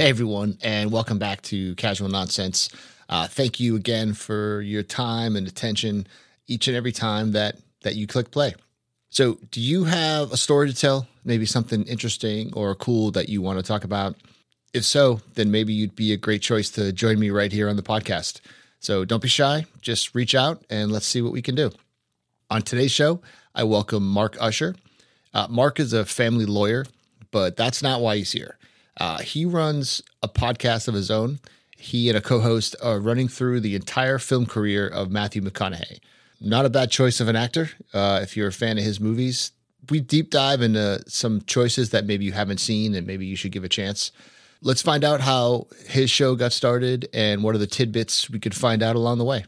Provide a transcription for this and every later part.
Hey, everyone, and welcome back to Casual Nonsense. Uh, thank you again for your time and attention each and every time that, that you click play. So, do you have a story to tell? Maybe something interesting or cool that you want to talk about? If so, then maybe you'd be a great choice to join me right here on the podcast. So, don't be shy, just reach out and let's see what we can do. On today's show, I welcome Mark Usher. Uh, Mark is a family lawyer, but that's not why he's here. Uh, he runs a podcast of his own. He and a co host are running through the entire film career of Matthew McConaughey. Not a bad choice of an actor uh, if you're a fan of his movies. We deep dive into some choices that maybe you haven't seen and maybe you should give a chance. Let's find out how his show got started and what are the tidbits we could find out along the way.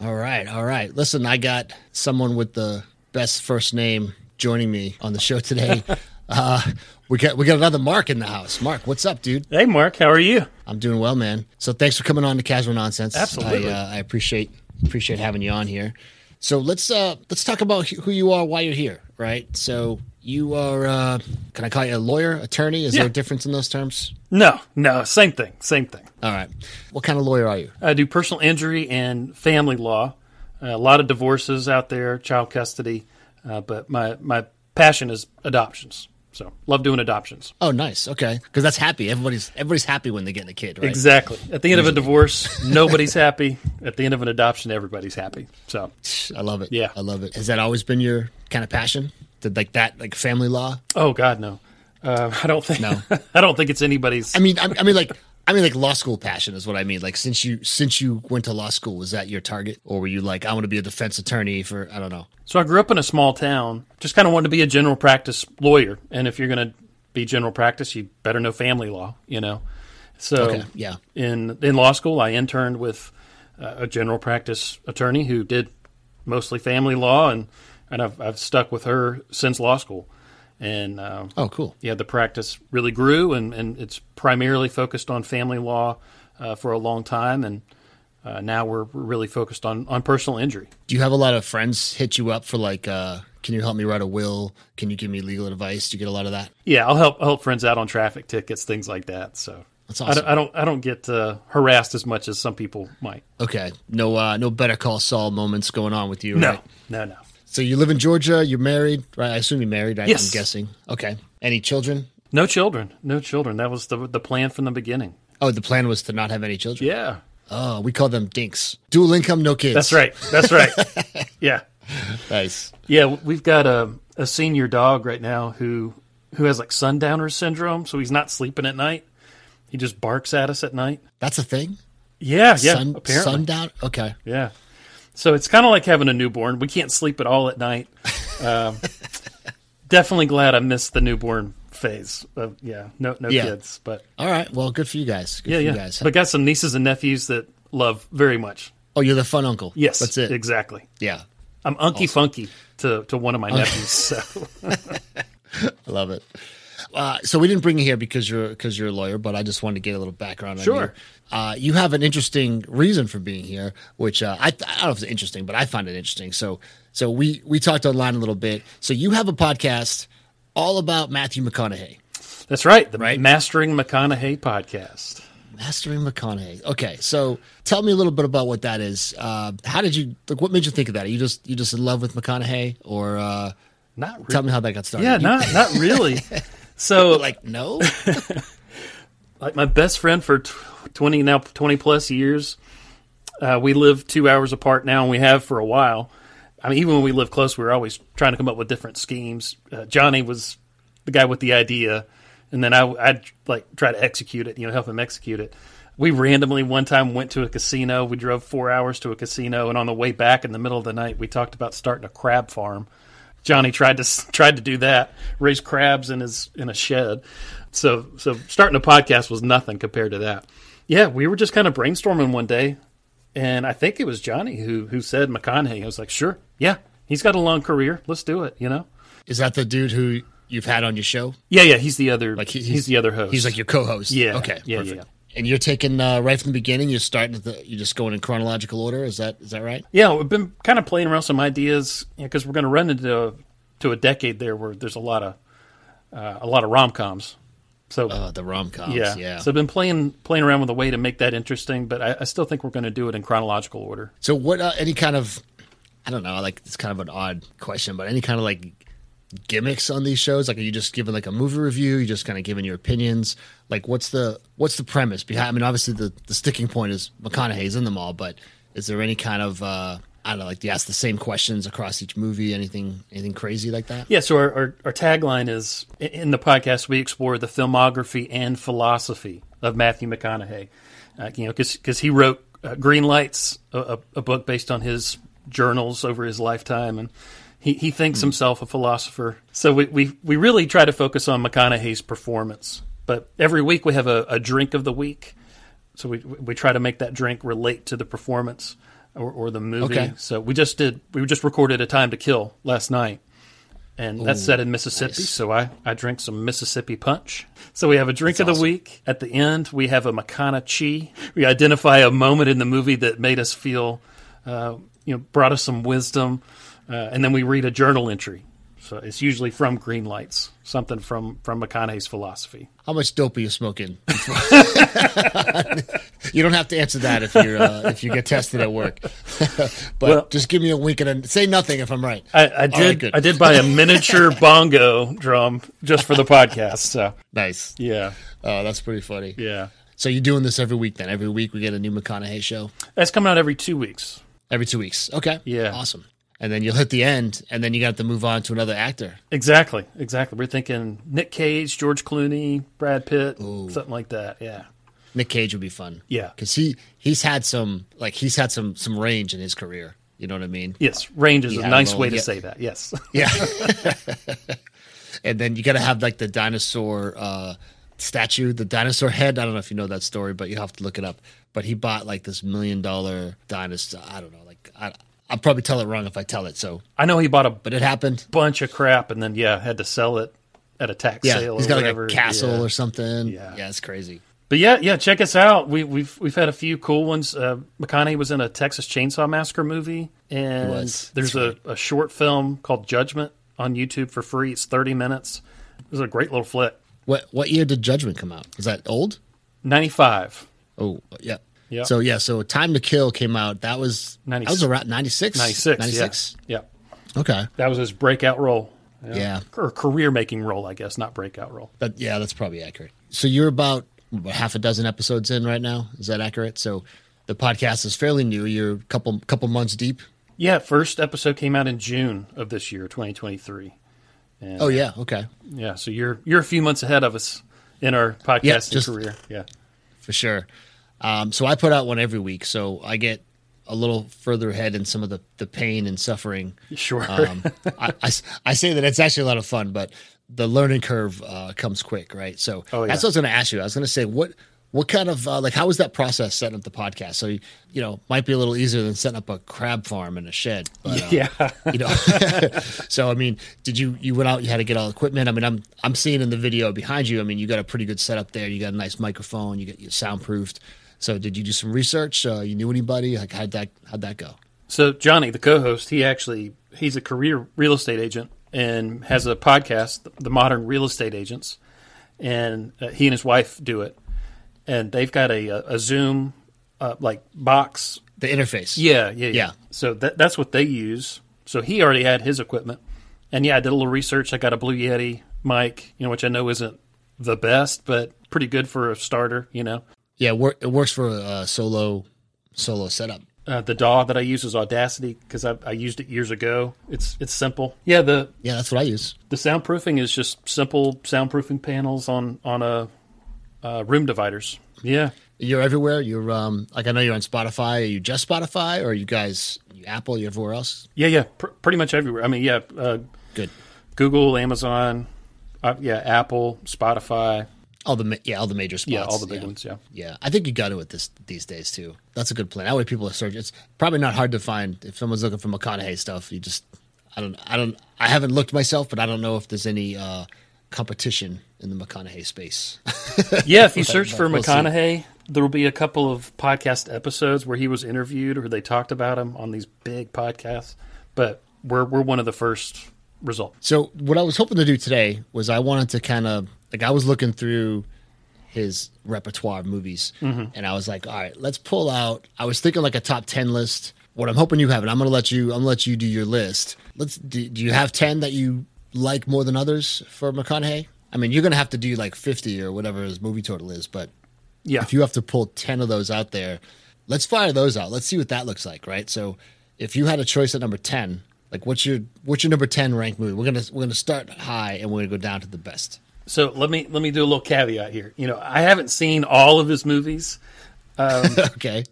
All right, all right. Listen, I got someone with the best first name joining me on the show today. Uh, we got we got another Mark in the house. Mark, what's up, dude? Hey, Mark, how are you? I'm doing well, man. So thanks for coming on to Casual Nonsense. Absolutely. I, uh, I appreciate appreciate having you on here. So let's uh let's talk about who you are, why you're here, right? So you are uh can I call you a lawyer, attorney? Is Yeah. there a difference in those terms? No, no, same thing, same thing. All right. What kind of lawyer are you? I do personal injury and family law. Uh, a lot of divorces out there, child custody, uh, but my my passion is adoptions. So love doing adoptions. Oh, nice. Okay, because that's happy. Everybody's everybody's happy when they get a kid, right? Exactly. At the end of a divorce, nobody's happy. At the end of an adoption, everybody's happy. So I love it. Yeah. I love it. Has that always been your kind of passion? Did like that, like family law? Oh God, no. Uh, I don't think. No. I don't think it's anybody's. I mean, I, I mean, like, I mean, like law school passion is what I mean. Like, since you since you went to law school, was that your target, or were you like, I want to be a defense attorney for I don't know? So I grew up in a small town. Just kind of wanted to be a general practice lawyer, and if you're going to be general practice, you better know family law. You know. So Okay, yeah. in in law school, I interned with uh, a general practice attorney who did mostly family law, and and I've I've stuck with her since law school. And uh, Oh, cool. yeah, the practice really grew, and, and it's primarily focused on family law uh, for a long time, and uh, now we're really focused on on personal injury. Do you have a lot of friends hit you up for like, uh, can you help me write a will? Can you give me legal advice? Do you get a lot of that? Yeah, I'll help I'll help friends out on traffic tickets, things like that. So That's I, awesome. don't, I don't I don't get uh, harassed as much as some people might. Okay, no, uh, no Better Call Saul moments going on with you, No, right? no, no. So you live in Georgia. You're married, right? I assume you're married. Right? Yes. I'm guessing. Okay. Any children? No children. No children. That was the the plan from the beginning. Oh, the plan was to not have any children. Yeah. Oh, we call them dinks. Dual income, no kids. That's right. That's right. yeah. Nice. Yeah, we've got a a senior dog right now who who has like sundowner syndrome, so he's not sleeping at night. He just barks at us at night. That's a thing. Yeah, yeah. Sun, apparently. sundown. Okay. Yeah. So it's kind of like having a newborn. We can't sleep at all at night. Um, definitely glad I missed the newborn phase. Uh, yeah, no, no Yeah. kids, but All right. Well, good for you guys. Good yeah, for yeah. you guys. But got some nieces and nephews that love very much. oh, you're the fun uncle. Yes, That's it. Exactly. Yeah. I'm unky funky to to one of my nephews. So I love it. Uh, so we didn't bring you here because you're because you're a lawyer, but I just wanted to get a little background on Sure. you. Uh, you have an interesting reason for being here, which uh, I, I don't know if it's interesting, but I find it interesting. So so we we talked online a little bit. So you have a podcast all about Matthew McConaughey, that's right. The Right. Mastering McConaughey podcast. Mastering McConaughey. Okay, so tell me a little bit about what that is. Uh, how did you like? What made you think of that? Are you just you just in love with McConaughey, or uh, Not really. tell me how that got started? Yeah, You- not not really. So like no. like my best friend for 20 now 20 plus years uh, we live two hours apart now and we have for a while. I mean even when we live close we were always trying to come up with different schemes. Uh, johnny was the guy with the idea and then I, i'd like try to execute it you know help him execute it. We randomly one time went to a casino. We drove four hours to a casino and on the way back in the middle of the night we talked about starting a crab farm Johnny tried to tried to do that, raise crabs in his in a shed. So so starting a podcast was nothing compared to that. Yeah, we were just kind of brainstorming one day, and I think it was Johnny who who said McConaughey. I was like, sure, yeah, he's got a long career. Let's do it. You know. Is that the dude who you've had on your show? Yeah, yeah, he's the other. Like he- he's, the other host. He's like your co-host. Yeah, Okay. yeah, perfect. yeah. And you're taking uh, right from the beginning. You're starting at the. You're just going in chronological order. Is that is that right? Yeah, we've been kind of playing around some ideas because we're going to run into a, to a decade there where there's a lot of uh, a lot of rom coms. So Uh, the rom coms. yeah. Yeah. So I've been playing playing around with a way to make that interesting, but I, I still think we're going to do it in chronological order. So what? Uh, any kind of, I don't know. Like it's kind of an odd question, but any kind of like gimmicks on these shows? Like, are you just giving like a movie review? You just kind of giving your opinions? Like, what's the what's the premise behind? I mean, obviously the the sticking point is McConaughey's in them all, but is there any kind of uh, I don't know, like you ask the same questions across each movie? Anything anything crazy like that? Yeah, so our, our, our tagline is in the podcast we explore the filmography and philosophy of Matthew McConaughey. Uh, you know, because he wrote uh, Greenlights, a, a book based on his journals over his lifetime, and he, he thinks himself a philosopher. So we, we we really try to focus on McConaughey's performance. But every week we have a, a drink of the week, so we we try to make that drink relate to the performance or, or the movie. Okay. So we just did we just recorded a Time to Kill last night and that's set in Mississippi. nice. So I, I drink some Mississippi punch. So we have a drink of the awesome. week. At the end, we have a Makana Chi. We identify a moment in the movie that made us feel, uh, you know, brought us some wisdom, uh, and then we read a journal entry. So it's usually from Greenlights, something from from McConaughey's philosophy. How much dope are you smoking? you don't have to answer that if you're uh, if you get tested at work. but Well- just give me a wink and a, say nothing if I'm right. I, I did good. I did buy a miniature bongo drum just for the podcast. So Nice. yeah, Oh, that's pretty funny. yeah, So you're doing this every week then? Every week we get a new McConaughey show? that's coming out every two weeks. Every two weeks. Okay. Yeah. Awesome. And then you'll hit the end, and then you got to move on to another actor. Exactly, exactly. We're thinking Nick Cage, George Clooney, Brad Pitt, something like that. Yeah, Nick Cage would be fun. Yeah. Because he, he's had some, like, he's had some, some range in his career. You know what I mean? yes. Range is You a nice way to yeah. say that. Yes. Yeah. and then you got to have, like, the dinosaur uh, statue, the dinosaur head. I don't know if you know that story, but you have to look it up. But he bought, like, this million dollar dinosaur. I don't know. Like, I, I'll probably tell it wrong if I tell it. So, I know he bought a but it happened. bunch of crap and then yeah had to sell it at a tax Yeah. sale. He's got, whatever. like, a castle Yeah. or something. Yeah. Yeah. It's crazy. But yeah, yeah, check us out. We, we've we've had a few cool ones. Uh, McConaughey was in a Texas Chainsaw Massacre movie, and there's a, a short film called Judgment on YouTube for free. It's 30 minutes. It was a great little flick. What what year did Judgment come out? Is that old? 95, Oh, yeah. Yeah. So yeah, so Time to Kill came out. That was 96. that was around 96. 96, 96. Yeah. yeah, Okay. that was his breakout role. Yeah. or career making role, I guess, not breakout role. But yeah, that's probably accurate. So you're about, half a dozen episodes in right now. Is that accurate? So the podcast is fairly new. You're a couple couple months deep. Yeah, first episode came out in June of this year, 2023. And, Oh yeah, okay. yeah. So you're you're a few months ahead of us in our podcasting just- career. Yeah, For sure. Um, so I put out one every week, so I get a little further ahead in some of the, the pain and suffering sure. um, I, I, I say that it's actually a lot of fun, but the learning curve uh, comes quick, right? So Oh, yeah. that's what I was going to ask you. I was going to say, what what kind of uh, like how was that process setting up the podcast? So you, you know, might be a little easier than setting up a crab farm in a shed. But, uh, yeah. you know. so I mean, did you you went out? You had to get all the equipment. I mean, I'm I'm seeing in the video behind you. I mean, you got a pretty good setup there. You got a nice microphone. You get you soundproofed. So did you do some research? Uh, you knew anybody? Like how'd that how'd that go? So Johnny, the co-host, he actually he's a career real estate agent and has a podcast, The Modern Real Estate Agents, and uh, he and his wife do it, and they've got a a Zoom uh, like box. The interface. Yeah, yeah, yeah. Yeah. So that that's what they use. So he already had his equipment, and yeah, I did a little research. I got a Blue Yeti mic, you know, which I know isn't the best, but pretty good for a starter. You know, Yeah, it, wor- it works for a solo solo setup. uh, the DAW that I use is Audacity because I, I used it years ago. It's it's simple. Yeah, the Yeah, that's what I use. The soundproofing is just simple soundproofing panels on on a uh, room dividers. Yeah, You're everywhere. You're um like I know you're on Spotify. Are you just Spotify or are you guys you Apple? You everywhere else? yeah, yeah. Pr- pretty much everywhere. I mean, yeah, uh, Good. Google, Amazon, uh, yeah, Apple, Spotify. All the yeah all the major spots. Yeah, all the big yeah. ones. Yeah. Yeah, I think you got to with this these days too. That's a good plan. That way people are searching. It's probably not hard to find if someone's looking for McConaughey stuff. You just I don't I don't I haven't looked myself, but I don't know if there's any uh competition in the McConaughey space. Yeah, if you search for We'll see. McConaughey, there will be a couple of podcast episodes where he was interviewed or they talked about him on these big podcasts. But we're we're one of the first results. So what I was hoping to do today was I wanted to kind of Like I was looking through his repertoire of movies, mm-hmm. and I was like, all right, let's pull out. I was thinking like a top ten list. What I'm hoping you have, and I'm gonna let you. I'm gonna let you do your list. Let's. Do, do you have ten that you like more than others for McConaughey? I mean, you're gonna have to do like 50 or whatever his movie total is, but Yeah. if you have to pull 10 of those out there, let's fire those out. Let's see what that looks like, right? So, if you had a choice at number 10, like what's your what's your number 10 ranked movie? We're to we're going to start high and we're going to go down to the best. So let me let me do a little caveat here. You know, I haven't seen all of his movies. okay.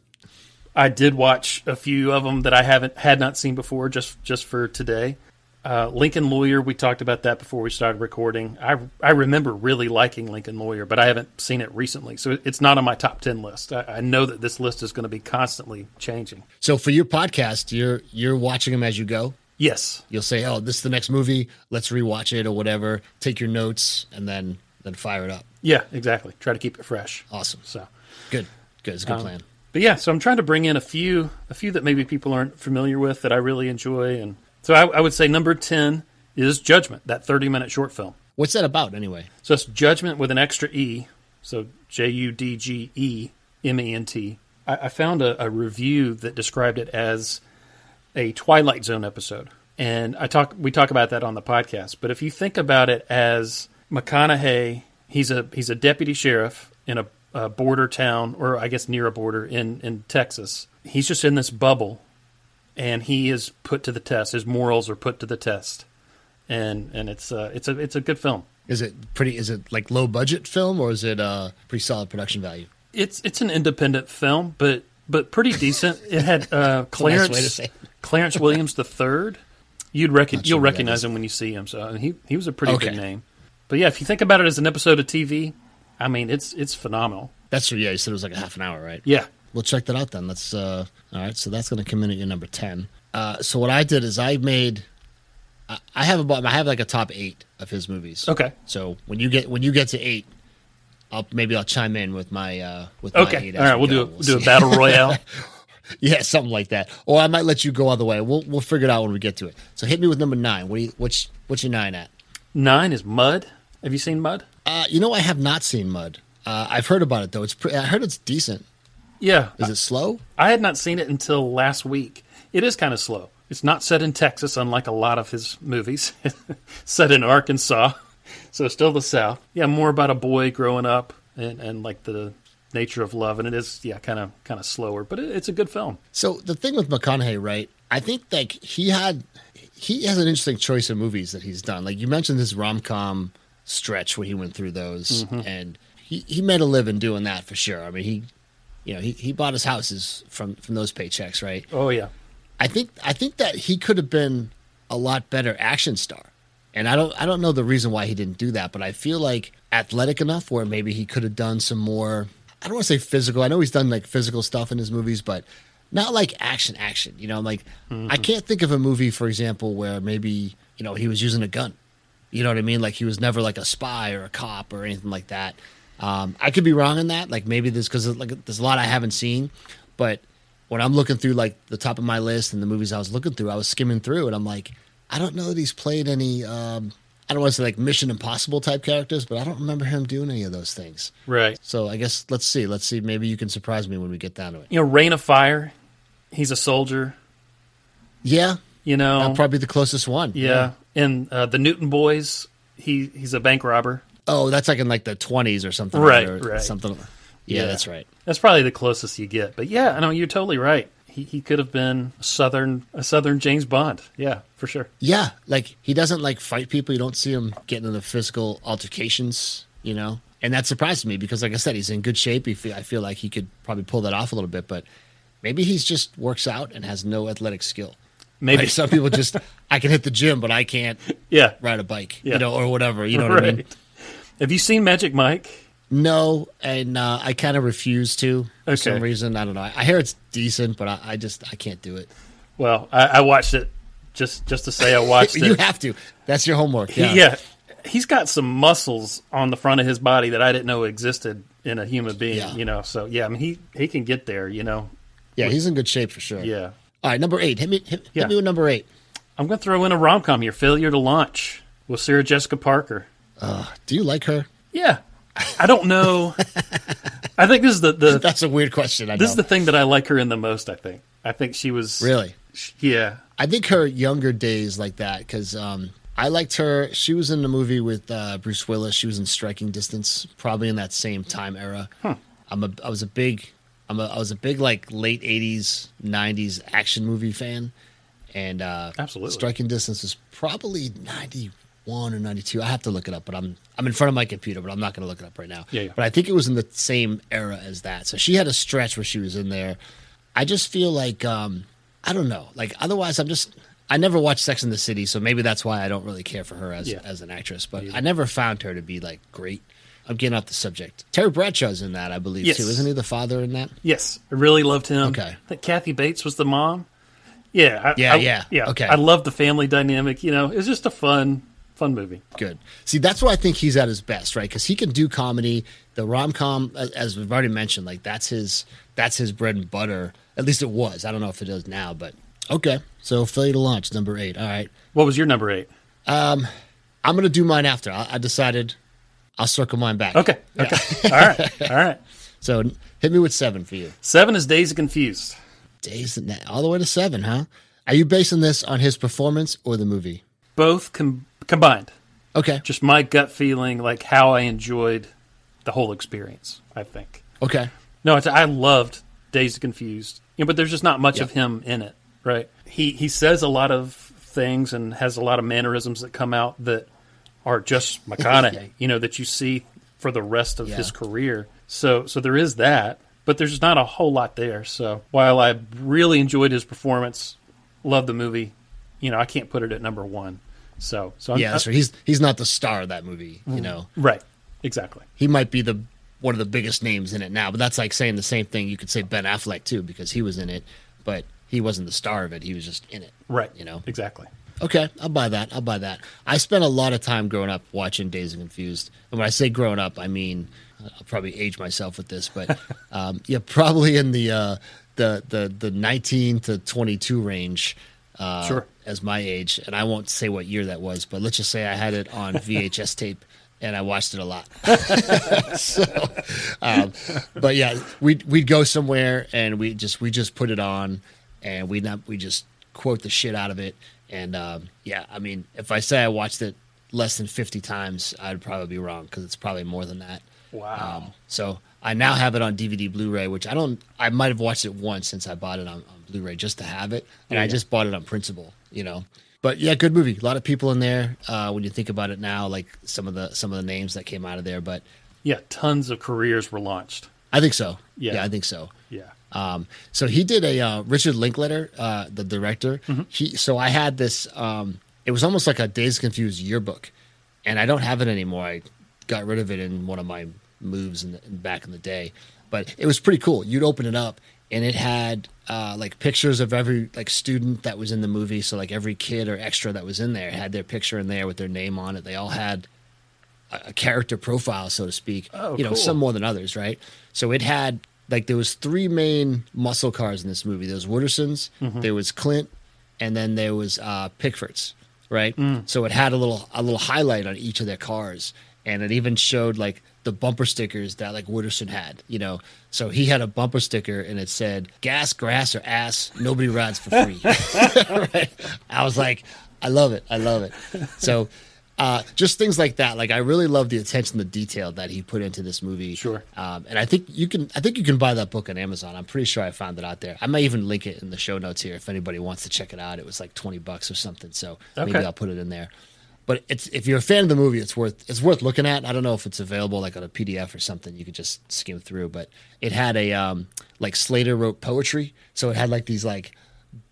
I did watch a few of them that I haven't had not seen before, just just for today. Uh, Lincoln Lawyer, we talked about that before we started recording. I I remember really liking Lincoln Lawyer, but I haven't seen it recently, so it's not on my top ten list. I, I know that this list is going to be constantly changing. So for your podcast, you're you're watching them as you go. Yes, You'll say, "Oh, this is the next movie. Let's rewatch it or whatever." Take your notes and then then fire it up. yeah, exactly. Try to keep it fresh. Awesome. So, Good. Good. It's a good um, plan. but yeah, so I'm trying to bring in a few a few that maybe people aren't familiar with that I really enjoy, and so I, I would say number ten is Judgment, that 30 minute short film. What's that about anyway? So it's judgment with an extra E. So J U D G E M E N T. I, I found a, a review that described it as a Twilight Zone episode. And I talk we talk about that on the podcast. But if you think about it as McConaughey, he's a he's a deputy sheriff in a, a border town, or I guess near a border in, in Texas. He's just in this bubble and he is put to the test. His morals are put to the test. And and it's uh, it's a it's a good film. Is it pretty? Is it like low budget film or is it uh pretty solid production value? It's it's an independent film, but but pretty decent. It had uh, Clarence way to say it. Clarence Williams the third. You'd reckon sure you'll recognize him when you see him. So he he was a pretty Okay. big name. But yeah, if you think about it as an episode of TV, I mean it's it's phenomenal. That's yeah. You said it was like a half an hour, right? Yeah. We'll check that out then. That's uh all right. So that's going to come in at your number ten. Uh, so what I did is I made. I- I have about I have like a top eight of his movies. Okay. So when you get when you get to eight, I'll maybe I'll chime in with my uh with my Okay. eight All we We'll go. do a, do a battle royale. yeah, something like that. Or I might let you go the way. We'll we'll figure it out when we get to it. So hit me with number nine. What do you, what's what's your nine at? Nine is Mud. Have you seen Mud? Uh, you know I have not seen Mud. Uh, I've heard about it though. It's pre- I heard it's decent. Yeah. Is it slow? I had not seen it until last week. It is kind of slow. It's not set in Texas, unlike a lot of his movies. set in Arkansas, so still the South. Yeah, more about a boy growing up and, and like the nature of love, and it is yeah, kind of kind of slower, but it, it's a good film. So the thing with McConaughey, right? I think like he had he has an interesting choice of movies that he's done. Like you mentioned this rom com stretch when he went through those, mm-hmm. and he he made a living doing that for sure. I mean he. You know, he, he bought his houses from, from those paychecks, right? Oh yeah, I think I think that he could have been a lot better action star. And I don't I don't know the reason why he didn't do that, but I feel like athletic enough where maybe he could have done some more I don't want to say physical. I know he's done like physical stuff in his movies, but not like action action. You know, I'm like I can't think of a movie, for example, where maybe, you know, he was using a gun. You know what I mean? Like he was never like a spy or a cop or anything like that. Um, I could be wrong in that. Like maybe this because like there's a lot I haven't seen, but when I'm looking through like the top of my list and the movies I was looking through, I was skimming through and I'm like, I don't know that he's played any. Um, I don't want to say like Mission Impossible type characters, but I don't remember him doing any of those things. right. So I guess let's see. Let's see. Maybe you can surprise me when we get down to it. You know, Reign of Fire. He's a soldier. Yeah, You know, probably the closest one. yeah. And uh, the Newton Boys. He he's a bank robber. Oh, that's like in like the 20s or something. Right, or right. Something. Yeah, Yeah. that's right. That's probably the closest you get. But yeah, I know you're totally right. He he could have been a southern a southern James Bond. Yeah, for sure. Yeah, like he doesn't like fight people. You don't see him getting into physical altercations, you know. And that surprised me because, like I said, he's in good shape. He feel, I feel like he could probably pull that off a little bit, but maybe he's just works out and has no athletic skill. Maybe Like some people just, I can hit the gym, but I can't yeah. ride a bike, Yeah. you know, or whatever. You know what I mean? Have you seen Magic Mike? No, and uh, I kind of refuse to for some reason. I don't know. I, I hear it's decent, but I, I just I can't do it. Well, I, I watched it just just to say I watched You it. You have to. That's your homework. He- Yeah. yeah. He's got some muscles on the front of his body that I didn't know existed in a human being, Yeah. you know. So yeah, I mean he he can get there, you know. Yeah, he's in good shape for sure. Yeah. All right, number eight. Hit me. Hit, Yeah. hit me with number eight. I'm going to throw in a rom-com here, Failure to Launch with Sarah Jessica Parker. Uh, do you like her? Yeah, I don't know. I think this is the the That's a weird question. I this know. is the thing that I like her in the most. I think. I think she was really. Yeah. I think her younger days like that because um, I liked her. She was in the movie with uh, Bruce Willis. She was in Striking Distance, probably in that same time era. I'm a I was a big I'm a I was a big like late '80s '90s action movie fan, and uh, Absolutely. Striking Distance was probably '91 or '92. I have to look it up, but I'm I'm in front of my computer, but I'm not going to look it up right now. Yeah, yeah. But I think it was in the same era as that. So she had a stretch where she was in there. I just feel like um, I don't know. Like otherwise, I'm just I never watched Sex in the City, so maybe that's why I don't really care for her as Yeah. as an actress. But I never found her to be like great. I'm getting off the subject. Terry Bradshaw's in that, I believe, Yes. too. Isn't he the father in that? Yes, I really loved him. Okay. I think Kathy Bates was the mom. Yeah. I, Yeah, I- yeah. yeah. Okay. I love the family dynamic. You know, it's just a fun, fun movie. Good. See, that's why I think he's at his best, right? Because he can do comedy. The rom com, as we've already mentioned, like that's his that's his bread and butter. At least it was. I don't know if it is now, but okay. So failure to launch number eight. All right. What was your number eight? Um, I'm gonna do mine after. I, I decided I'll circle mine back. Okay. Okay. All right. All right. So hit me with seven for you. Seven is Dazed and Confused. Days all the way to seven, huh? Are you basing this on his performance or the movie? Both com- combined. Okay. Just my gut feeling, like how I enjoyed the whole experience. I think. Okay. No, it's, I loved Dazed and Confused. You know, but there's just not much Yeah. of him in it, right? He he says a lot of things and has a lot of mannerisms that come out that are just McConaughey. you know, that you see for the rest of Yeah. his career. So so there is that, but there's not a whole lot there. So while I really enjoyed his performance, love the movie, you know, I can't put it at number one. So so I'm, Yeah, that's right. He's he's not the star of that movie. You know, right, exactly. he might be the one of the biggest names in it now, but that's like saying the same thing. You could say Ben Affleck too because he was in it, but he wasn't the star of it. He was just in it. Right, You know. exactly. Okay, I'll buy that. I'll buy that. I spent a lot of time growing up watching Dazed and Confused. And when I say growing up, I mean I'll probably age myself with this, but um, yeah, probably in the uh, the the the 19 to 22 range. Uh, Sure. As my age, and I won't say what year that was, but let's just say I had it on VHS tape and I watched it a lot. so, um, but yeah, we'd we'd go somewhere and we just we just put it on and we not we just quote the shit out of it. And um, yeah, I mean, if I say I watched it less than fifty times, I'd probably be wrong because it's probably more than that. Wow. Um, so I now have it on DVD Blu-ray, which I don't. I might have watched it once since I bought it on, on Blu-ray just to have it, and I Yeah. just bought it on principle, you know. But yeah, good movie. A lot of people in there. Uh, when you think about it now, like some of the some of the names that came out of there, but yeah, tons of careers were launched. I think so. Yeah. I think so. Yeah. Um, so he did a uh, Richard Linklater, uh, the director. He so I had this. Um, it was almost like a Days Confused yearbook, and I don't have it anymore. I got rid of it in one of my moves in, the, in back in the day, but it was pretty cool. You'd open it up, and it had uh, like pictures of every like student that was in the movie. So like every kid or extra that was in there had their picture in there with their name on it. They all had a, a character profile, so to speak. Oh, you know, cool. some more than others, right? So it had like there was three main muscle cars in this movie. There was Wooderson's, Mm-hmm. there was Clint, and then there was uh, Pickford's, right? Mm. So it had a little a little highlight on each of their cars, and it even showed like the bumper stickers that like Wooderson had, you know. So he had a bumper sticker and it said "gas, grass, or ass, nobody rides for free." right? I was like, I love it, I love it. So. Uh, just things like that. Like I really love the attention to detail that he put into this movie. Sure. Um, and I think you can. I think you can buy that book on Amazon. I'm pretty sure I found it out there. I might even link it in the show notes here if anybody wants to check it out. It was like 20 bucks or something. So maybe I'll put it in there. But it's if you're a fan of the movie, it's worth it's worth looking at. I don't know if it's available like on a PDF or something. You could just skim through. But it had a um, like Slater wrote poetry, so it had like these like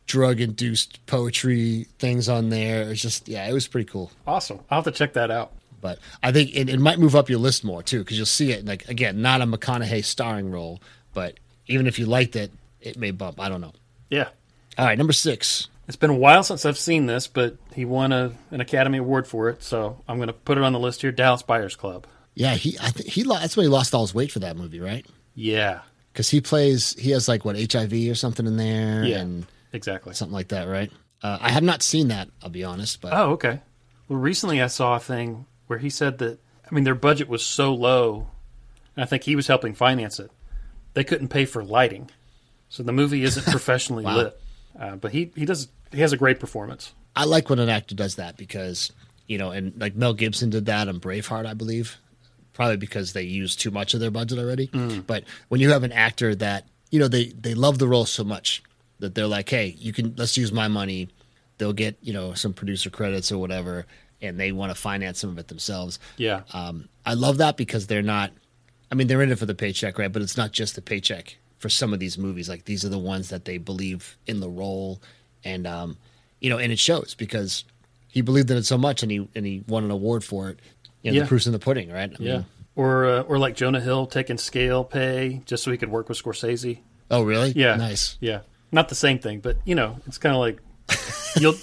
drug induced poetry things on there. It's just yeah, it was pretty cool. Awesome. I'll have to check that out. But I think it, it might move up your list more too, because you'll see it like again, not a McConaughey starring role, but even if you liked it, it may bump. I don't know. Yeah. All right, number six. It's been a while since I've seen this, but he won a, an Academy Award for it, so I'm going to put it on the list here. Dallas Buyers Club. Yeah, he I think he lo- that's when he lost all his weight for that movie, right? Yeah. Because he plays he has like what HIV or something in there, Yeah. and Exactly. something like that, right? Uh, I have not seen that. I'll be honest, but Oh, okay. Well, recently I saw a thing where he said that I mean, their budget was so low, and I think he was helping finance it. They couldn't pay for lighting, so the movie isn't professionally Wow. lit. Uh, but he he does he has a great performance. I like when an actor does that because you know, and like Mel Gibson did that on Braveheart, I believe, probably because they used too much of their budget already. But when you have an actor that you know they they love the role so much that they're like, hey, you can let's use my money. They'll get you know some producer credits or whatever, and they want to finance some of it themselves. Yeah, Um, I love that because they're not. I mean, they're in it for the paycheck, right? But it's not just the paycheck for some of these movies. Like these are the ones that they believe in the role, and um, you know, and it shows because he believed in it so much, and he and he won an award for it. You know, Yeah. the proof's in the pudding, right? I yeah. mean, Or uh, or like Jonah Hill taking scale pay just so he could work with Scorsese. oh, really? Yeah, Nice. Yeah, not the same thing, but you know, it's kind of like you'll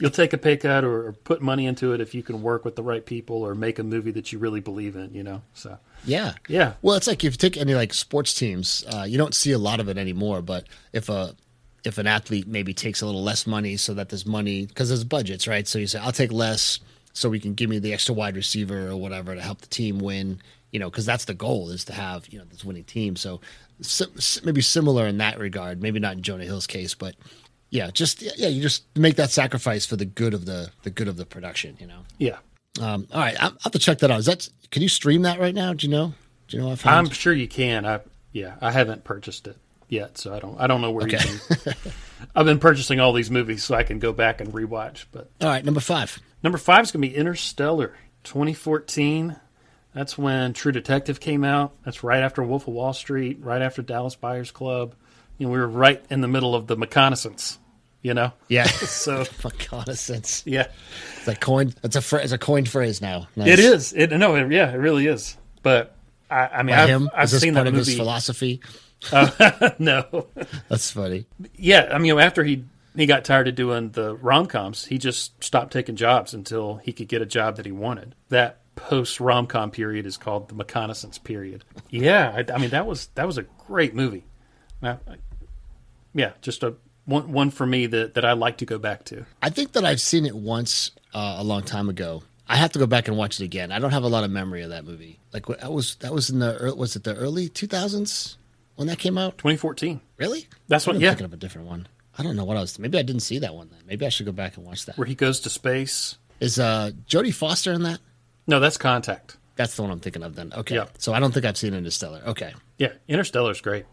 you'll take a pay cut or, or put money into it if you can work with the right people or make a movie that you really believe in. You know, so Yeah. yeah, Well, it's like if you take any like sports teams, uh, you don't see a lot of it anymore. But if a if an athlete maybe takes a little less money so that there's money because there's budgets, right? So you say I'll take less so we can give me the extra wide receiver or whatever to help the team win. You know, because that's the goal is to have you know this winning team. So si- maybe similar in that regard. Maybe not in Jonah Hill's case, but yeah, just yeah, you just make that sacrifice for the good of the the good of the production. You know. yeah. Um, all right, I'll have to check that out. Is that can you stream that right now? Do you know? Do you know if I'm sure you can. I yeah, I haven't purchased it yet, so I don't I don't know where Okay. you can. I've been purchasing all these movies so I can go back and rewatch. But All right, number five. number five is going to be Interstellar, 2014. That's when True Detective came out. That's right after Wolf of Wall Street, right after Dallas Buyers Club. You know, we were right in the middle of the McConaissance. You know, Yeah. so McConaissance. yeah, It's like coined. It's a fr- it's a coined phrase now. Nice. it is. It no, it, yeah, it really is. But I, I mean, By I've, him. I've seen that movie. philosophy? no, That's funny. yeah, I mean, you know, after he he got tired of doing the rom coms, he just stopped taking jobs until he could get a job that he wanted. That post rom com period is called the McConaissance period. Yeah, I, I mean that was that was a great movie. I- yeah, just a one one for me that that I like to go back to. I think that I've seen it once uh, a long time ago. I have to go back and watch it again. I don't have a lot of memory of that movie. Like that was that was in the was it the early two thousands when that came out? 2014. Really? That's what- I'm yeah. thinking of a different one. I don't know what I was. Maybe I didn't see that one. Then maybe I should go back and watch that. Where he goes to space. Is uh, Jodie Foster in that? No, that's Contact. That's the one I'm thinking of. Then okay. Yeah. So I don't think I've seen Interstellar. Okay. Yeah, Interstellar's great.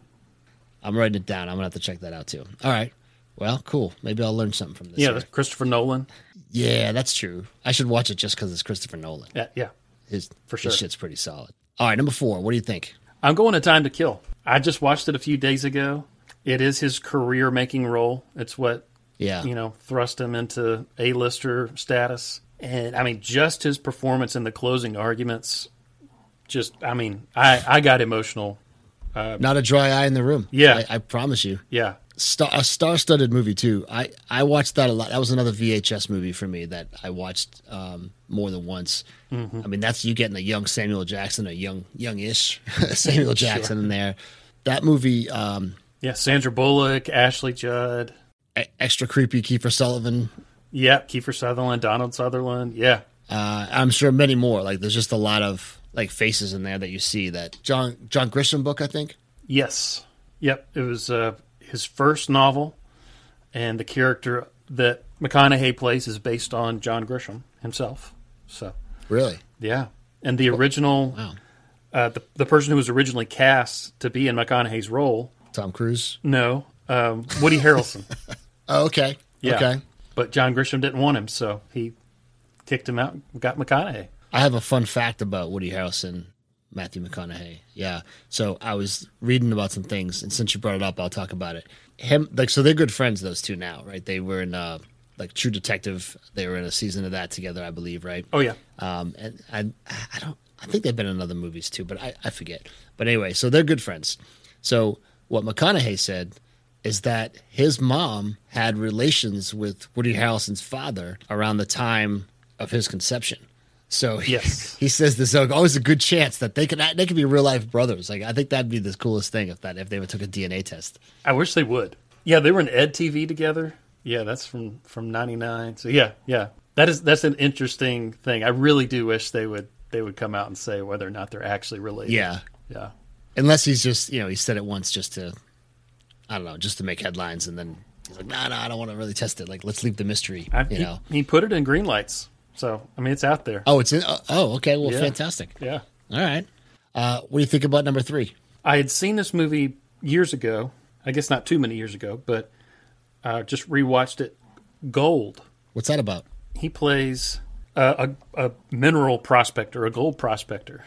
I'm writing it down. I'm gonna have to check that out too. All right. Well, cool. Maybe I'll learn something from this. Yeah, Christopher Nolan. yeah, that's true. I should watch it just because it's Christopher Nolan. Yeah, yeah. His For his sure. shit's pretty solid. All right, number four. What do you think? I'm going to Time to Kill. I just watched it a few days ago. It is his career making role. It's what, Yeah, you know, thrust him into A-lister status. And I mean, just his performance in the closing arguments, just, I mean, I, I got emotional. not a dry eye in the room. Yeah. I, I promise you. Yeah. Star, a star-studded movie too. I I watched that a lot. That was another VHS movie for me that I watched um, more than once. Mm-hmm. I mean, that's you getting a young Samuel Jackson, a young youngish Samuel Jackson in there. That movie, um, Yeah. Sandra Bullock, Ashley Judd. extra creepy. Kiefer Sullivan. Yeah. Kiefer Sutherland, Donald Sutherland. Yeah. Uh, I'm sure many more. Like there's just a lot of like faces in there that you see. That John John Grisham book, I think. Yes. Yep. It was uh, his first novel, and the character that McConaughey plays is based on John Grisham himself. So, Really? yeah. And the original, Wow. Uh, the, the person who was originally cast to be in McConaughey's role, Tom Cruise. no, um, Woody Harrelson. Oh, okay. Yeah. Okay. But John Grisham didn't want him, so he kicked him out and got McConaughey. I have a fun fact about Woody Harrelson, Matthew McConaughey. Yeah. So I was reading about some things, and since you brought it up, I'll talk about it. Him, like, so they're good friends, those two now, right? They were in, uh, like, True Detective. They were in a season of that together, I believe, right? Oh, yeah. Um, and I, I don't, I think they've been in other movies too, but I, I forget. But anyway, so they're good friends. So what McConaughey said is that his mom had relations with Woody Harrelson's father around the time of his conception. So he, Yes. he says there's always a good chance that they could they could be real life brothers. Like I think that'd be the coolest thing if that if they ever took a DNA test. I wish they would. Yeah, they were in EDtv together. Yeah, that's from from '99. So yeah, yeah, that is that's an interesting thing. I really do wish they would they would come out and say whether or not they're actually related. Yeah. yeah. Unless he's just, you know, he said it once just to, I don't know, just to make headlines, and then he's like, nah, nah, I don't want to really test it. Like, let's leave the mystery, I, you he, know. he put it in Greenlights, so I mean it's out there. Oh, it's in. Oh, oh, okay. Well, Yeah. fantastic. Yeah, All right. Uh, what do you think about number three? I had seen this movie years ago. I guess not too many years ago, but uh, just rewatched it. Gold. What's that about? He plays a, a, mineral prospector, a gold prospector.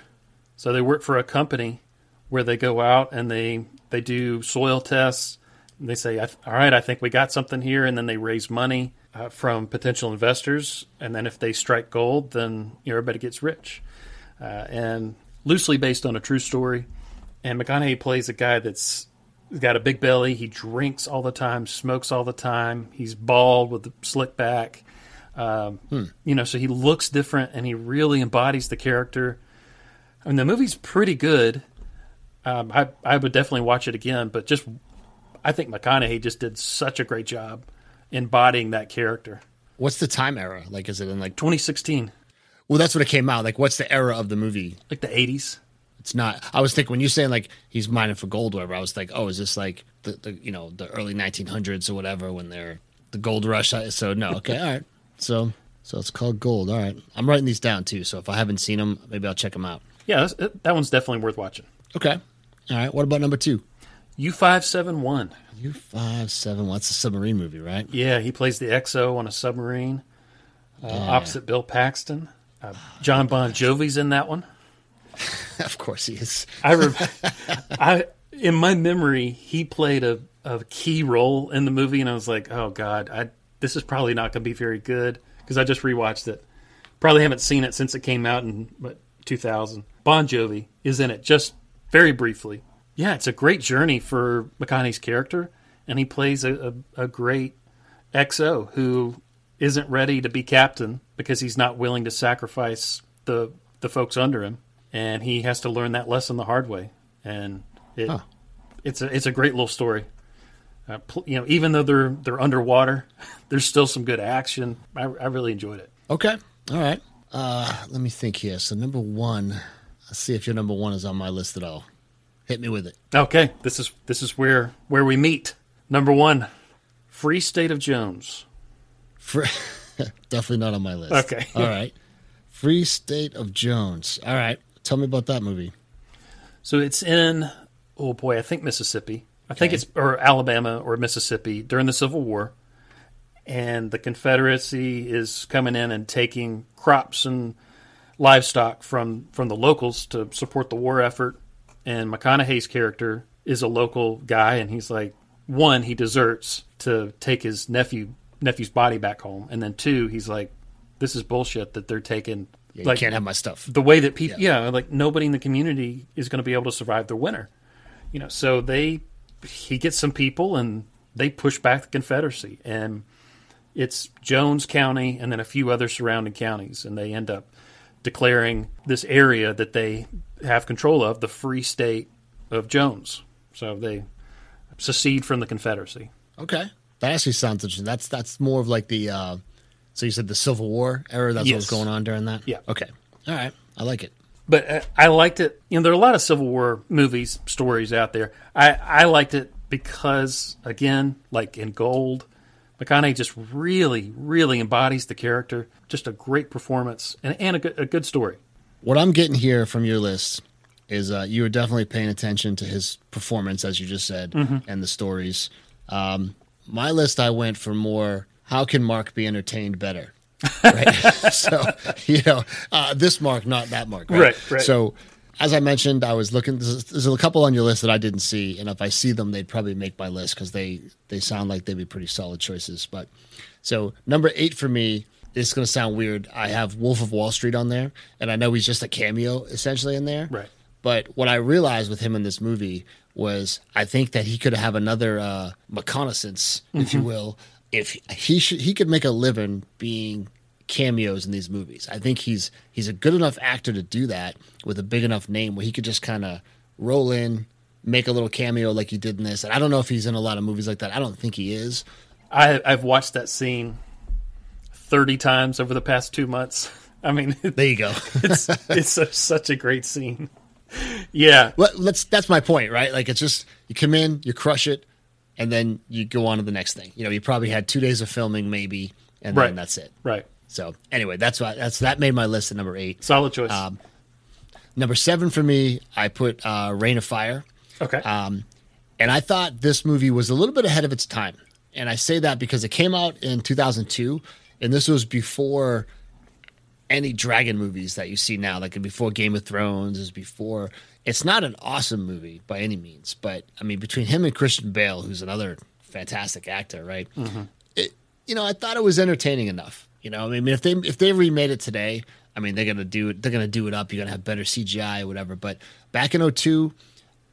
So they work for a company where they go out and they they do soil tests. They say, "All right, I think we got something here," and then they raise money uh, from potential investors. And then if they strike gold, then you know, everybody gets rich. Uh, and loosely based on a true story. And McConaughey plays a guy that's got a big belly. He drinks all the time, smokes all the time. He's bald with a slick back. Um, You know, so he looks different, and he really embodies the character. I mean, the movie's pretty good. Um, I I would definitely watch it again, but just I think McConaughey just did such a great job embodying that character. What's the time era? Like, is it in like? 2016, Well, that's when it came out. Like, what's the era of the movie? like the 80s. It's not. I was thinking when you saying like he's mining for gold, or whatever. I was like, oh, is this like the, the you know the early 1900s or whatever when they're the gold rush? So no, okay, all right. So so it's called gold. All right, I'm writing these down too. So if I haven't seen them, maybe I'll check them out. Yeah, that's, that one's definitely worth watching. Okay. All right. What about number two? U571. U five seven. What's a submarine movie, right? Yeah, he plays the XO on a submarine uh, opposite Bill Paxton. Uh, John Bon Jovi's in that one. of course he is. I, re- I in my memory, he played a, a key role in the movie, and I was like, oh god, I this is probably not going to be very good because I just rewatched it. Probably haven't seen it since it came out in what 2000. Bon Jovi is in it just very briefly. Yeah, it's a great journey for McConaughey's character, and he plays a, a, a great XO who isn't ready to be captain because he's not willing to sacrifice the the folks under him, and he has to learn that lesson the hard way. And it, Huh. it's a it's a great little story. Uh, you know, even though they're they're underwater, there's still some good action. I, I really enjoyed it. Okay. All right. Uh, let me think here. So number one. Let's see if your number one is on my list at all. Hit me with it. Okay, this is this is where where we meet. Number one, Free State of Jones. For, definitely not on my list. Okay. All right. Free State of Jones. All right. Tell me about that movie. So it's in oh boy, I think Mississippi. I think Okay. it's or Alabama or Mississippi during the Civil War. And the Confederacy is coming in and taking crops and livestock from from the locals to support the war effort. And McConaughey's character is a local guy and he's like one, he deserts to take his nephew nephew's body back home. And then two, he's like, This is bullshit that they're taking Yeah, like you can't have my stuff. the way that people, yeah. like nobody in the community is going to be able to survive the winter. You know, so they, he gets some people and they push back the Confederacy, and it's Jones County and then a few other surrounding counties, and they end up declaring this area that they have control of the Free State of Jones. So they secede from the Confederacy. Okay. That actually sounds interesting. That's that's more of like the uh so you said the Civil War era, that's what was going on during that? Yeah. Okay. All right. I like it. But uh, I liked it. You know, there are a lot of Civil War movies, stories out there. I, I liked it because, again, like in Gold, McConaughey just really, really embodies the character. Just a great performance and, and a, good, a good story. What I'm getting here from your list is uh, you were definitely paying attention to his performance, as you just said, and the stories. Um, my list, I went for more. How can Mark be entertained better? Right. so you know, uh, this Mark, not that Mark. Right. Right, right. So. As I mentioned, I was looking. There's, there's a couple on your list that I didn't see, and if I see them, they'd probably make my list because they they sound like they'd be pretty solid choices. But so number eight for me is going to sound weird. I have Wolf of Wall Street on there, and I know he's just a cameo essentially in there. Right. But what I realized with him in this movie was I think that he could have another uh, McConaissance, if you will, if he should he could make a living being cameos in these movies. I think he's he's a good enough actor to do that with a big enough name where he could just kind of roll in, make a little cameo like he did in this. And I don't know if he's in a lot of movies like that. I don't think he is. I, I've watched that scene 30 times over the past two months. I mean, There you go. it's it's a, such a great scene. Yeah, well, let's. That's my point, right? Like it's just you come in, you crush it, and then you go on to the next thing. You know, you probably had two days of filming, maybe, and Right. then that's it. right. So anyway, that's why that's that made my list at number eight. Solid choice. Um, Number seven for me, I put uh, Reign of Fire. okay. Um, and I thought this movie was a little bit ahead of its time. And I say that because it came out in 2002, and this was before any dragon movies that you see now, like before Game of Thrones, is before. It's not an awesome movie by any means, but I mean, between him and Christian Bale, who's another fantastic actor, right? It, you know, I thought it was entertaining enough. You know, I mean, if they if they remade it today, I mean, they're gonna do it. They're gonna do it up. You're gonna have better CGI or whatever. But back in 02,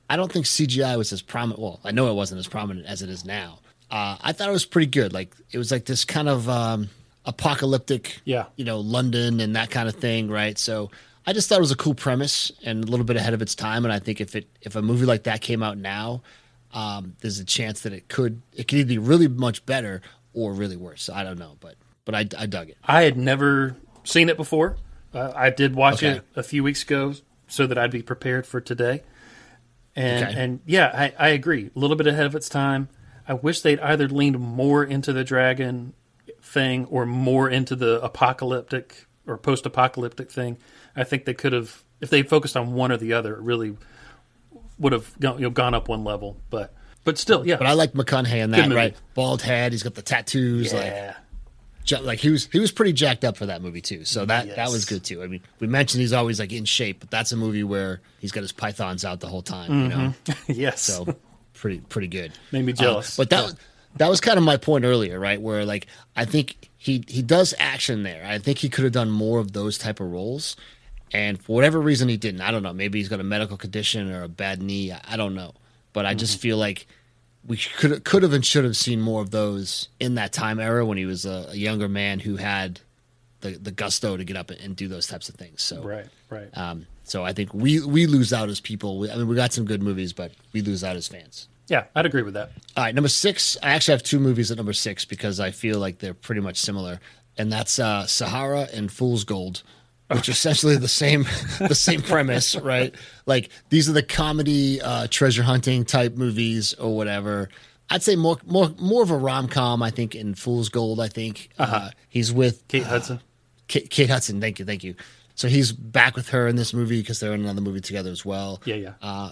I don't think CGI was as prominent. Well, I know it wasn't as prominent as it is now. Uh, I thought it was pretty good. Like it was like this kind of um, apocalyptic, Yeah. you know, London and that kind of thing, right? So I just thought it was a cool premise and a little bit ahead of its time. And I think if it if a movie like that came out now, um, there's a chance that it could it could either be really much better or really worse. I don't know, but but I, I dug it. I had never seen it before. Uh, I did watch Okay. it a few weeks ago so that I'd be prepared for today. And Okay. and yeah, I, I agree. A little bit ahead of its time. I wish they'd either leaned more into the dragon thing or more into the apocalyptic or post-apocalyptic thing. I think they could have, if they focused on one or the other, it really would have gone, you know, gone up one level. But but still, yeah, But I like McConaughey in that, right? Bald head, he's got the tattoos, yeah, Ja- like he was he was pretty jacked up for that movie too. So that that was good too. I mean, we mentioned he's always like in shape, but that's a movie where he's got his pythons out the whole time. You know, yes. so pretty pretty good. Made me Uh, jealous. but that was that was kind of my point earlier, right? Where like I think he he does action there. I think he could have done more of those type of roles, and for whatever reason he didn't. I don't know. Maybe he's got a medical condition or a bad knee. I, I don't know. But I Mm-hmm. just feel like we could could have and should have seen more of those in that time era when he was a, a younger man who had the the gusto to get up and, and do those types of things. So right, right. um, so I think we we lose out as people. We, I mean, we got some good movies, but we lose out as fans. yeah, I'd agree with that. All right, number six. I actually have two movies at number six because I feel like they're pretty much similar, and that's uh, Sahara and Fool's Gold, which are essentially the same the same premise, right? Like these are the comedy uh, treasure hunting type movies or whatever. I'd say more more more of a rom com. I think in Fool's Gold. I think uh he's with Kate Hudson. Kate, Kate Hudson. Thank you, thank you. So he's back with her in this movie because they're in another movie together as well. Yeah, yeah. Uh,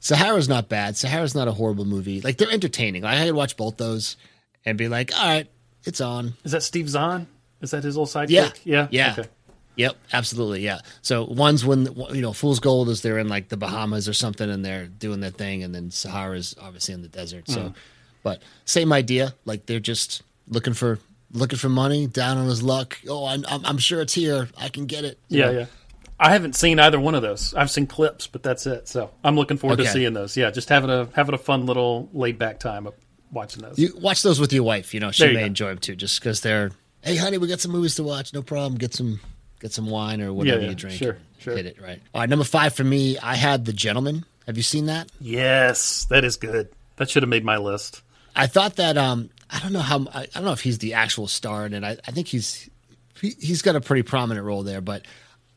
Sahara's not bad. Sahara's not a horrible movie. Like they're entertaining. Like, I could watch both those and be like, all right, it's on. Is that Steve Zahn? Is that his little sidekick? Yeah, yeah, yeah. Okay. Yep, absolutely, yeah. So one's when you know Fool's Gold is they're in like the Bahamas or something and they're doing their thing, and then Sahara's obviously in the desert. So, Mm. but same idea. Like they're just looking for looking for money, down on his luck. Oh, I'm I'm, sure it's here. I can get it. you Yeah, know? yeah. I haven't seen either one of those. I've seen clips, but that's it. So I'm looking forward to seeing those. Yeah, just having a having a fun little laid back time of watching those. You watch those with your wife. You know, she There may enjoy them too, just because they're. Hey, honey, we got some movies to watch. No problem. Get some, get some wine or whatever yeah, you drink. sure, sure. Hit it right. All right, number five for me. I had The Gentlemen. Have you seen that? yes, that is good. That should have made my list. I thought that. Um, I don't know how. I, I don't know if he's the actual star in it. I, I think he's he, he's got a pretty prominent role there. But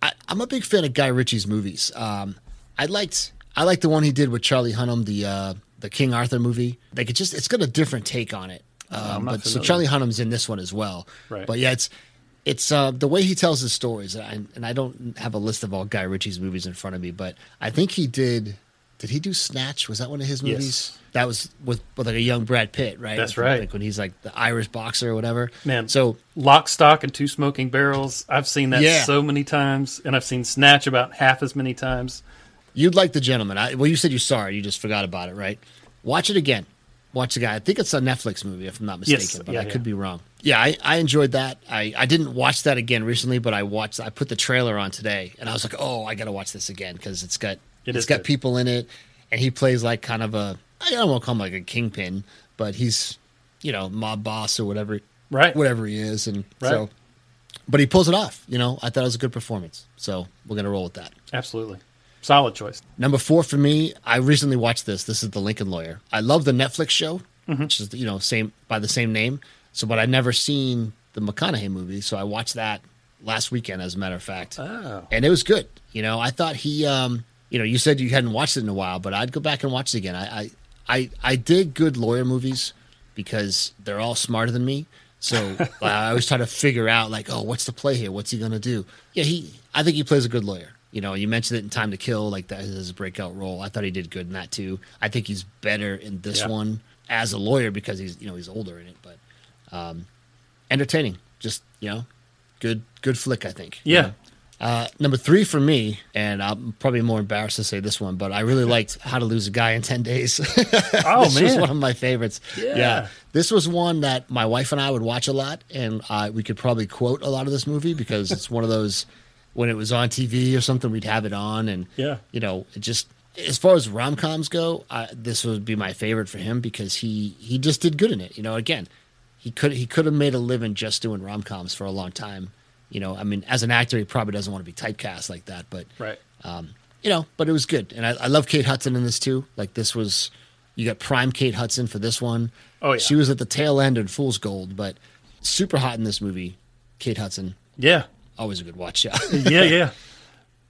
I, I'm a big fan of Guy Ritchie's movies. Um, I liked I liked the one he did with Charlie Hunnam, the uh, the King Arthur movie. Like it just it's got a different take on it. Um, not but so. Charlie Hunnam's in this one as well. Right. But yeah, it's it's uh, the way he tells his stories, and, and I don't have a list of all Guy Ritchie's movies in front of me, but I think he did. Did he do Snatch? Was that one of his Yes. movies? That was with with like a young Brad Pitt, right? That's right. Like when he's like the Irish boxer or whatever. Man, So Lock, Stock, and Two Smoking Barrels. I've seen that Yeah. so many times, and I've seen Snatch about half as many times. you'd like the gentleman. I, well, you said you saw it. You just forgot about it, right? Watch it again. Watch the guy. I think it's a Netflix movie, if I'm not mistaken, Yes. but Yeah, I yeah. could be wrong. Yeah, I, I enjoyed that. I, I didn't watch that again recently, but I watched. I put the trailer on today, and I was like, oh, I got to watch this again because it's got It it's is got good. people in it, and he plays like kind of a I don't want to call him like a kingpin, but he's you know mob boss or whatever, Right. Whatever he is, and Right. so. But he pulls it off. You know, I thought it was a good performance, so we're gonna roll with that. Absolutely. Solid choice. Number four for me, I recently watched this. This is The Lincoln Lawyer. I love the Netflix show, Mm-hmm. which is you know same by the same name. So, but I'd never seen the McConaughey movie, so I watched that last weekend, as a matter of fact, Oh. and it was good. You know, I thought he, um, you know, you said you hadn't watched it in a while, but I'd go back and watch it again. I, I, I, I dig good lawyer movies because they're all smarter than me. So I always try to figure out, like, oh, what's the play here? What's he gonna do? Yeah, he. I think he plays a good lawyer. You know, you mentioned it in Time to Kill, like that is his breakout role. I thought he did good in that too. I think he's better in this Yeah. one as a lawyer because he's, you know, he's older in it, but um, entertaining. Just you know, good, good flick. I think. you Yeah. know? Uh, number three for me, and I'm probably more embarrassed to say this one, but I really liked How to Lose a Guy in 10 Days. Oh, this was one of my favorites. Yeah. This was one that my wife and I would watch a lot, and uh, we could probably quote a lot of this movie because it's one of those when it was on TV or something, we'd have it on, and Yeah. you know, it just as far as rom coms go, I, this would be my favorite for him because he he just did good in it. You know, again, he could he could have made a living just doing rom coms for a long time. You know, I mean, as an actor, he probably doesn't want to be typecast like that, but Right. Um, you know, but it was good, and I, I love Kate Hudson in this too. Like this was, you got prime Kate Hudson for this one. Oh, yeah. she was at the tail end in Fool's Gold, but super hot in this movie. Kate Hudson, Yeah. always a good watch. Yeah, Yeah. Yeah.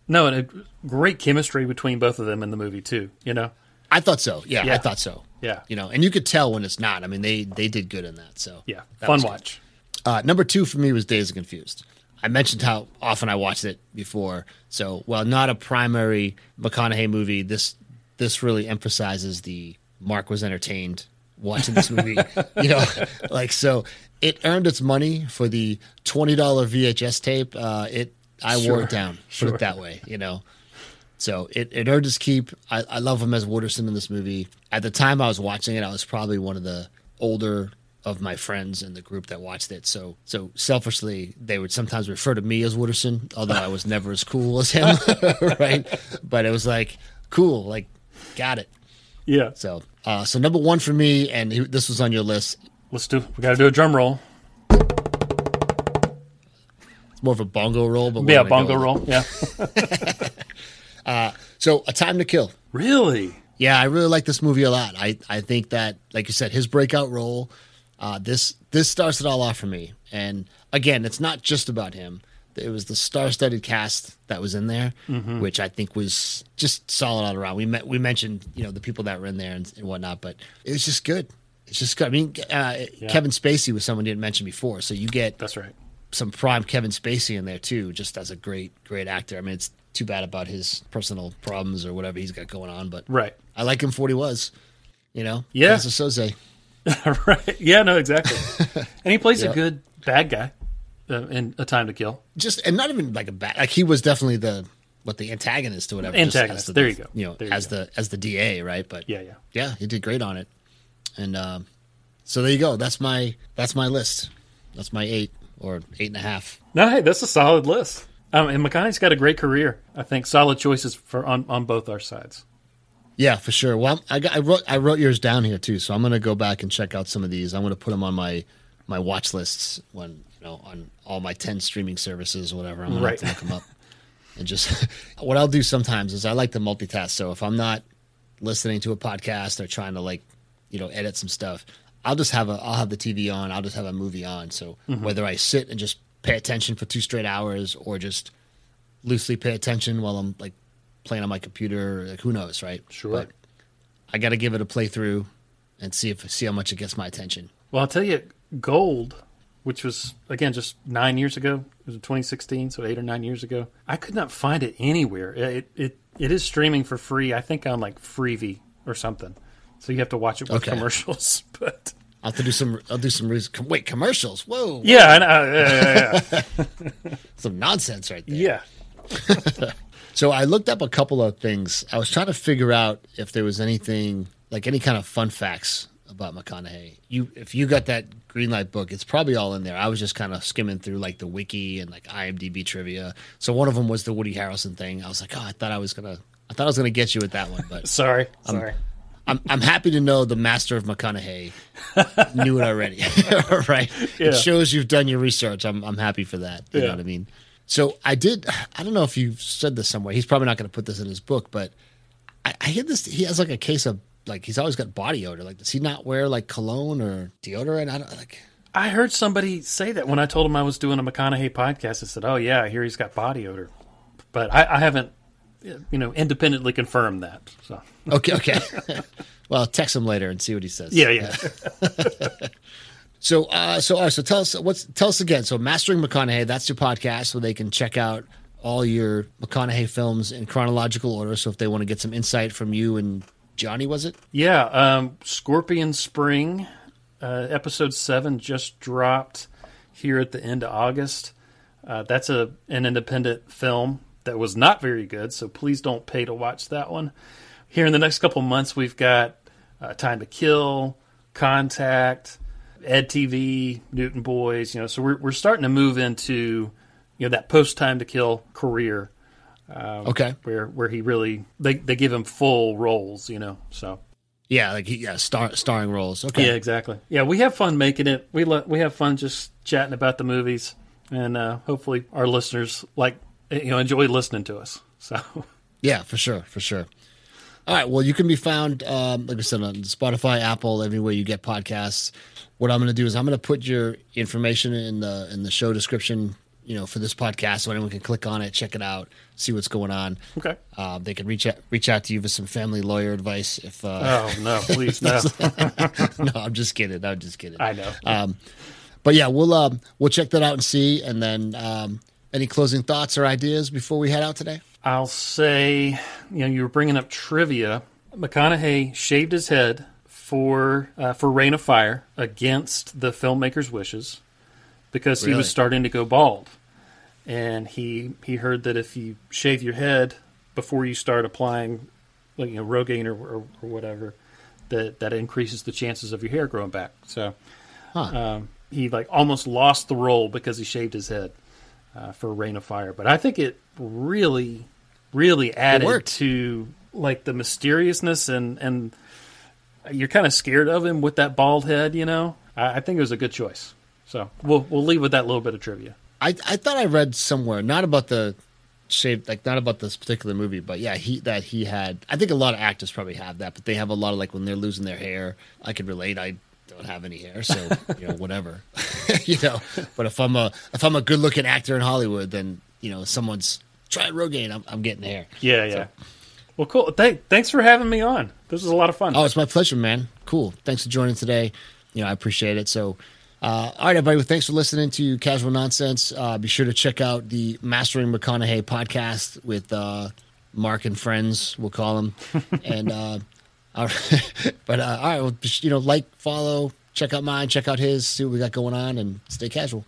No, and a great chemistry between both of them in the movie too. You know. I thought so. Yeah, I thought so. Yeah. You know, and you could tell when it's not. I mean, they they did good in that. So Yeah. that Fun watch. Uh, number two for me was Dazed and Confused. I mentioned how often I watched it before. So, while not a primary McConaughey movie, this this really emphasizes the Mark was entertained watching this movie. you know, like so it earned its money for the twenty dollar VHS tape. Uh, it I wore it down. Put Sure. it that way. You know. So it, it earned its keep. I, I love him as Wooderson in this movie. At the time I was watching it, I was probably one of the older of my friends in the group that watched it. So so selfishly, they would sometimes refer to me as Wooderson, although I was never as cool as him, right? But it was like cool, like got it. Yeah. So uh, so number one for me, and he, this was on your list. Let's do. We got to do a drum roll. It's more of a bongo roll, but Yeah. Bongo roll. Yeah. it. So a time to kill. really. Yeah, I really like this movie a lot. I, I think that, like you said, his breakout role, uh, this this starts it all off for me. And again, it's not just about him. It was the star-studded cast that was in there, which I think was just solid all around. We met, we mentioned you know the people that were in there and, and whatnot, but it was just good. It's just good. I mean, uh, Kevin Spacey was someone you didn't mention before, so you get That's right. some prime Kevin Spacey in there too, just as a great, great actor. I mean, it's too bad about his personal problems or whatever he's got going on, but Right. I like him for what he was. You know, Yeah. Keyser Soze. right. Yeah. No. Exactly. and he plays Yeah. a good bad guy uh, in A Time to Kill. just and not even like a bad. Like he was definitely the what the antagonist or whatever. Antagonist. the- There you go. You know, There as the as the DA, right? But Yeah. Yeah. yeah, he did great on it. And um, so there you go. That's my that's my list. That's my eight or eight and a half. No, hey, that's a solid list. Um, and McConaughey's got a great career. I think solid choices for on, on both our sides. Yeah, for sure. Well, I, got, I wrote I wrote yours down here too, so I'm gonna go back and check out some of these. I'm gonna put them on my my watch lists when you know on all my ten streaming services, or whatever. I'm gonna Right. have to look them up. And just what I'll do sometimes is I like to multitask. So if I'm not listening to a podcast or trying to like you know edit some stuff, I'll just have a I'll have the TV on. I'll just have a movie on. So whether I sit and just pay attention for two straight hours or just loosely pay attention while I'm like playing on my computer, like who knows, right? Sure. But I got to give it a playthrough and see if see how much it gets my attention. Well, I'll tell you, Gold, which was again just nine years ago, it was in 2016, so eight or nine years ago. I could not find it anywhere. It it it is streaming for free. I think on like Freevee or something. So you have to watch it with Okay. commercials. But I'll have to do some. I'll do some. Wait, commercials? Whoa, yeah, I know, yeah, yeah, yeah, some nonsense right there. yeah. So I looked up a couple of things. I was trying to figure out if there was anything like any kind of fun facts about McConaughey. You, if you got that green light book, it's probably all in there. I was just kind of skimming through like the wiki and like IMDb trivia. So one of them was the Woody Harrelson thing. I was like, oh, I thought I was gonna, I thought I was gonna get you with that one, but Sorry, sorry. I'm I'm happy to know the master of McConaughey knew it already. right? Yeah. It shows you've done your research. I'm I'm happy for that. You know what I mean? So I did. I don't know if you said this somewhere. He's probably not going to put this in his book, but I, I hear this. He has like a case of like he's always got body odor. Like does he not wear like cologne or deodorant? I don't like. I heard somebody say that when I told him I was doing a McConaughey podcast. I said, "Oh yeah, I hear he's got body odor," but I, I haven't, you know, independently confirm that. So Okay, okay. well, text him later and see what he says. yeah, yeah. So, uh, so, all right, so tell us what's tell us again. So, Mastering McConaughey, that's your podcast, where they can check out all your McConaughey films in chronological order. So, if they want to get some insight from you and Johnny, was it? Yeah, um, Scorpion Spring, uh, episode seven just dropped here at the end of August. Uh, that's a an independent film that was not very good, so please don't pay to watch that one. Here in the next couple months, we've got uh, Time to Kill, Contact, EDtv, Newton Boys. You know, so we're we're starting to move into you know that post Time to Kill career Okay, where where he really they they give him full roles. You know, so. yeah, like he- yeah, star, starring roles. Okay, Yeah, exactly. Yeah, we have fun making it. We le- we have fun just chatting about the movies, and uh, hopefully our listeners like you know enjoy listening to us. So Yeah, for sure, for sure. All right. Well, you can be found, um, like I said, on Spotify, Apple, everywhere you get podcasts. What I'm going to do is I'm going to put your information in the in the show description, you know, for this podcast, so anyone can click on it, check it out, see what's going on. okay. Um, they can reach out reach out to you for some family lawyer advice. If uh, Oh no, please no. no, I'm just kidding. I'm just kidding. I know. Um, but yeah, we'll um, we'll check that out and see. And then, um, any closing thoughts or ideas before we head out today? I'll say, you know, you were bringing up trivia. McConaughey shaved his head for uh, for Reign of Fire against the filmmaker's wishes because he was starting to go bald, and he he heard that if you shave your head before you start applying, like you know, Rogaine or, or, or whatever, that that increases the chances of your hair growing back. So Huh. um, he like almost lost the role because he shaved his head uh, for Reign of Fire. But I think it really, really added to like the mysteriousness and and you're kind of scared of him with that bald head. You know, I, I think it was a good choice. So we'll we'll leave with that little bit of trivia. I I thought I read somewhere not about the shape like not about this particular movie, but yeah, he that he had. I think a lot of actors probably have that, but they have a lot of like when they're losing their hair. I could relate. I don't have any hair, so you know whatever, you know. But if I'm a if I'm a good looking actor in Hollywood, then you know someone's try Rogaine, I'm I'm getting hair. Yeah, yeah. Well, cool. Thank, thanks for having me on. This was a lot of fun. Oh, it's my pleasure, man. Cool. Thanks for joining today. You know, I appreciate it. So, uh, all right, everybody. Well, thanks for listening to Casual Nonsense. Uh, be sure to check out the Mastering McConaughey podcast with uh, Mark and friends. We'll call them. and uh, all right. but uh, all right, well, you know, like, follow, check out mine, check out his, see what we got going on, and stay casual.